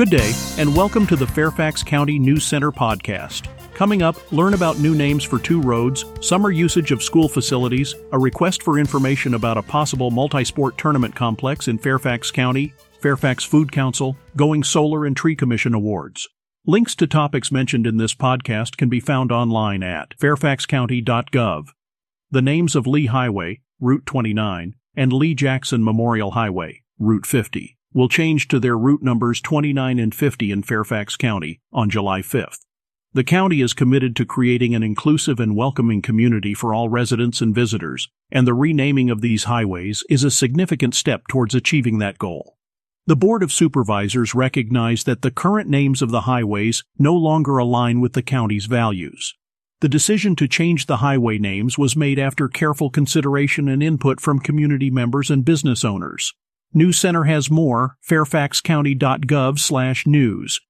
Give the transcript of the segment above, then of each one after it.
Good day, and welcome to the Fairfax County News Center podcast. Coming up, learn about new names for two roads, summer usage of school facilities, a request for information about a possible multi sport tournament complex in Fairfax County, Fairfax Food Council, Going Solar, and Tree Commission awards. Links to topics mentioned in this podcast can be found online at fairfaxcounty.gov. The names of Lee Highway, Route 29, and Lee Jackson Memorial Highway, Route 50, will change to their route numbers 29 and 50 in Fairfax County on July 5th. The county is committed to creating an inclusive and welcoming community for all residents and visitors, and the renaming of these highways is a significant step towards achieving that goal. The Board of Supervisors recognize that the current names of the highways no longer align with the county's values. The decision to change the highway names was made after careful consideration and input from community members and business owners. News Center has more, fairfaxcounty.gov slash news.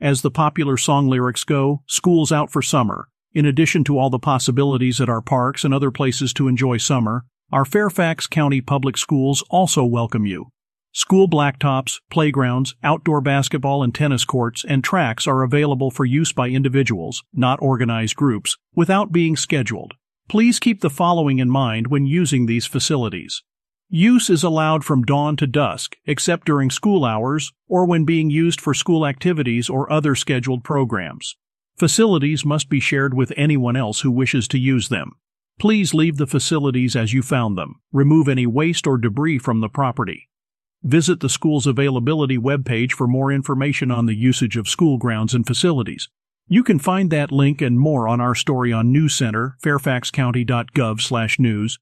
As the popular song lyrics go, school's out for summer. In addition to all the possibilities at our parks and other places to enjoy summer, our Fairfax County Public Schools also welcome you. School blacktops, playgrounds, outdoor basketball and tennis courts, and tracks are available for use by individuals, not organized groups, without being scheduled. Please keep the following in mind when using these facilities. Use is allowed from dawn to dusk, except during school hours or when being used for school activities or other scheduled programs. Facilities must be shared with anyone else who wishes to use them. Please leave the facilities as you found them. Remove any waste or debris from the property. Visit the school's availability webpage for more information on the usage of school grounds and facilities. You can find that link and more on our story on News Center, fairfaxcounty.gov/news,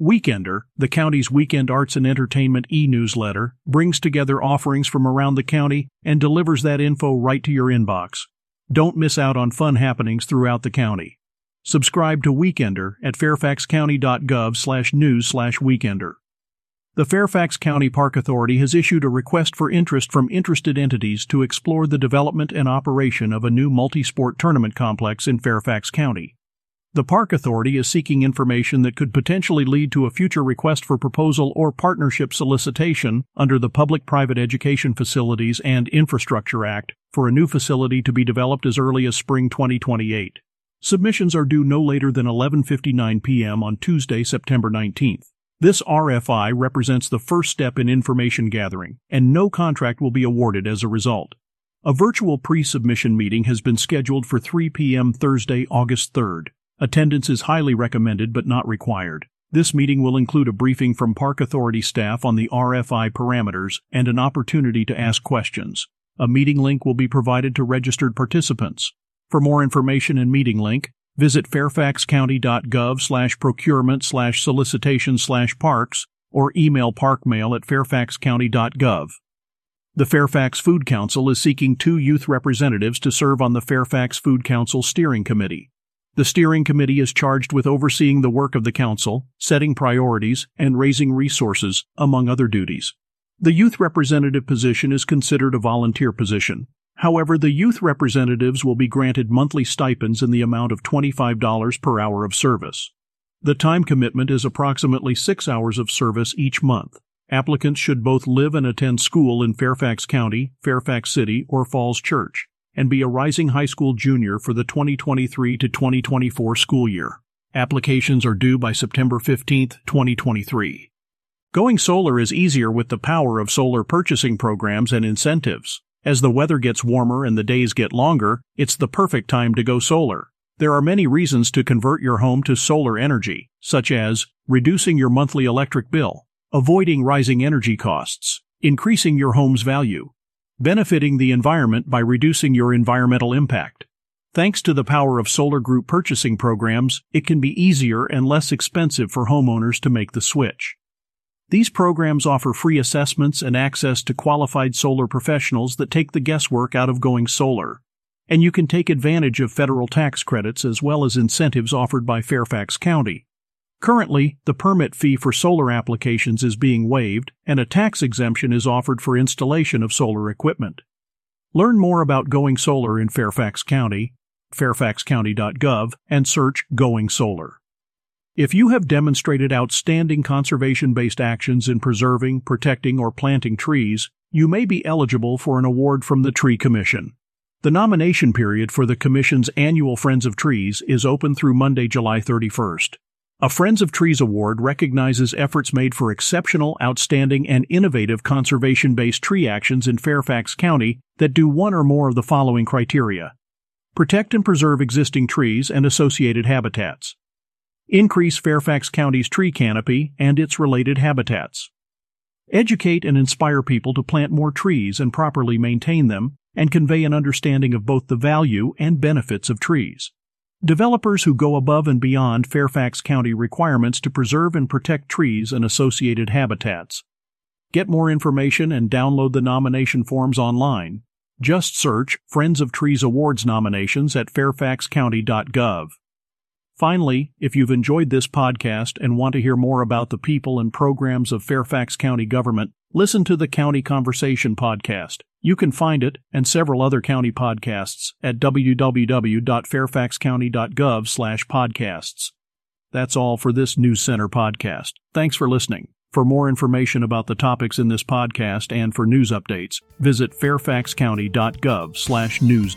Weekender, the county's weekend arts and entertainment e-newsletter, brings together offerings from around the county and delivers that info right to your inbox. Don't miss out on fun happenings throughout the county. Subscribe to Weekender at fairfaxcounty.gov/news/weekender. The Fairfax County Park Authority has issued a request for interest from interested entities to explore the development and operation of a new multi-sport tournament complex in Fairfax County. The Park Authority is seeking information that could potentially lead to a future request for proposal or partnership solicitation under the Public Private Education Facilities and Infrastructure Act for a new facility to be developed as early as spring 2028. Submissions are due no later than 11:59 p.m. on Tuesday, September 19th. This RFI represents the first step in information gathering, and no contract will be awarded as a result. A virtual pre-submission meeting has been scheduled for 3 p.m. Thursday, August 3rd. Attendance is highly recommended but not required. This meeting will include a briefing from Park Authority staff on the RFI parameters and an opportunity to ask questions. A meeting link will be provided to registered participants. For more information and meeting link, visit fairfaxcounty.gov slash procurement slash solicitation slash parks or email parkmail at fairfaxcounty.gov. The Fairfax Food Council is seeking two youth representatives to serve on the Fairfax Food Council Steering Committee. The steering committee is charged with overseeing the work of the council, setting priorities, and raising resources, among other duties. The youth representative position is considered a volunteer position. However, the youth representatives will be granted monthly stipends in the amount of $25 per hour of service. The time commitment is approximately six hours of service each month. Applicants should both live and attend school in Fairfax County, Fairfax City, or Falls Church and be a rising high school junior for the 2023 to 2024 school year. Applications are due by September 15, 2023. Going solar is easier with the power of solar purchasing programs and incentives. As the weather gets warmer and the days get longer, it's the perfect time to go solar. There are many reasons to convert your home to solar energy, such as reducing your monthly electric bill, avoiding rising energy costs, increasing your home's value, benefiting the environment by reducing your environmental impact. Thanks to the power of solar group purchasing programs, it can be easier and less expensive for homeowners to make the switch. These programs offer free assessments and access to qualified solar professionals that take the guesswork out of going solar. And you can take advantage of federal tax credits as well as incentives offered by Fairfax County. Currently, the permit fee for solar applications is being waived, and a tax exemption is offered for installation of solar equipment. Learn more about going solar in Fairfax County, fairfaxcounty.gov, and search Going Solar. If you have demonstrated outstanding conservation based actions in preserving, protecting, or planting trees, you may be eligible for an award from the Tree Commission. The nomination period for the Commission's annual Friends of Trees is open through Monday, July 31st. A Friends of Trees award recognizes efforts made for exceptional, outstanding, and innovative conservation based tree actions in Fairfax County that do one or more of the following criteria. Protect and preserve existing trees and associated habitats, increase Fairfax County's tree canopy and its related habitats, educate and inspire people to plant more trees and properly maintain them, and convey an understanding of both the value and benefits of trees. Developers who go above and beyond Fairfax County requirements to preserve and protect trees and associated habitats. Get more information and download the nomination forms online. Just search Friends of Trees Awards nominations at fairfaxcounty.gov. Finally, if you've enjoyed this podcast and want to hear more about the people and programs of Fairfax County government, listen to the County Conversation podcast. You can find it and several other county podcasts at www.fairfaxcounty.gov/podcasts. That's all for this News Center podcast. Thanks for listening. For more information about the topics in this podcast and for news updates, visit fairfaxcounty.gov/news.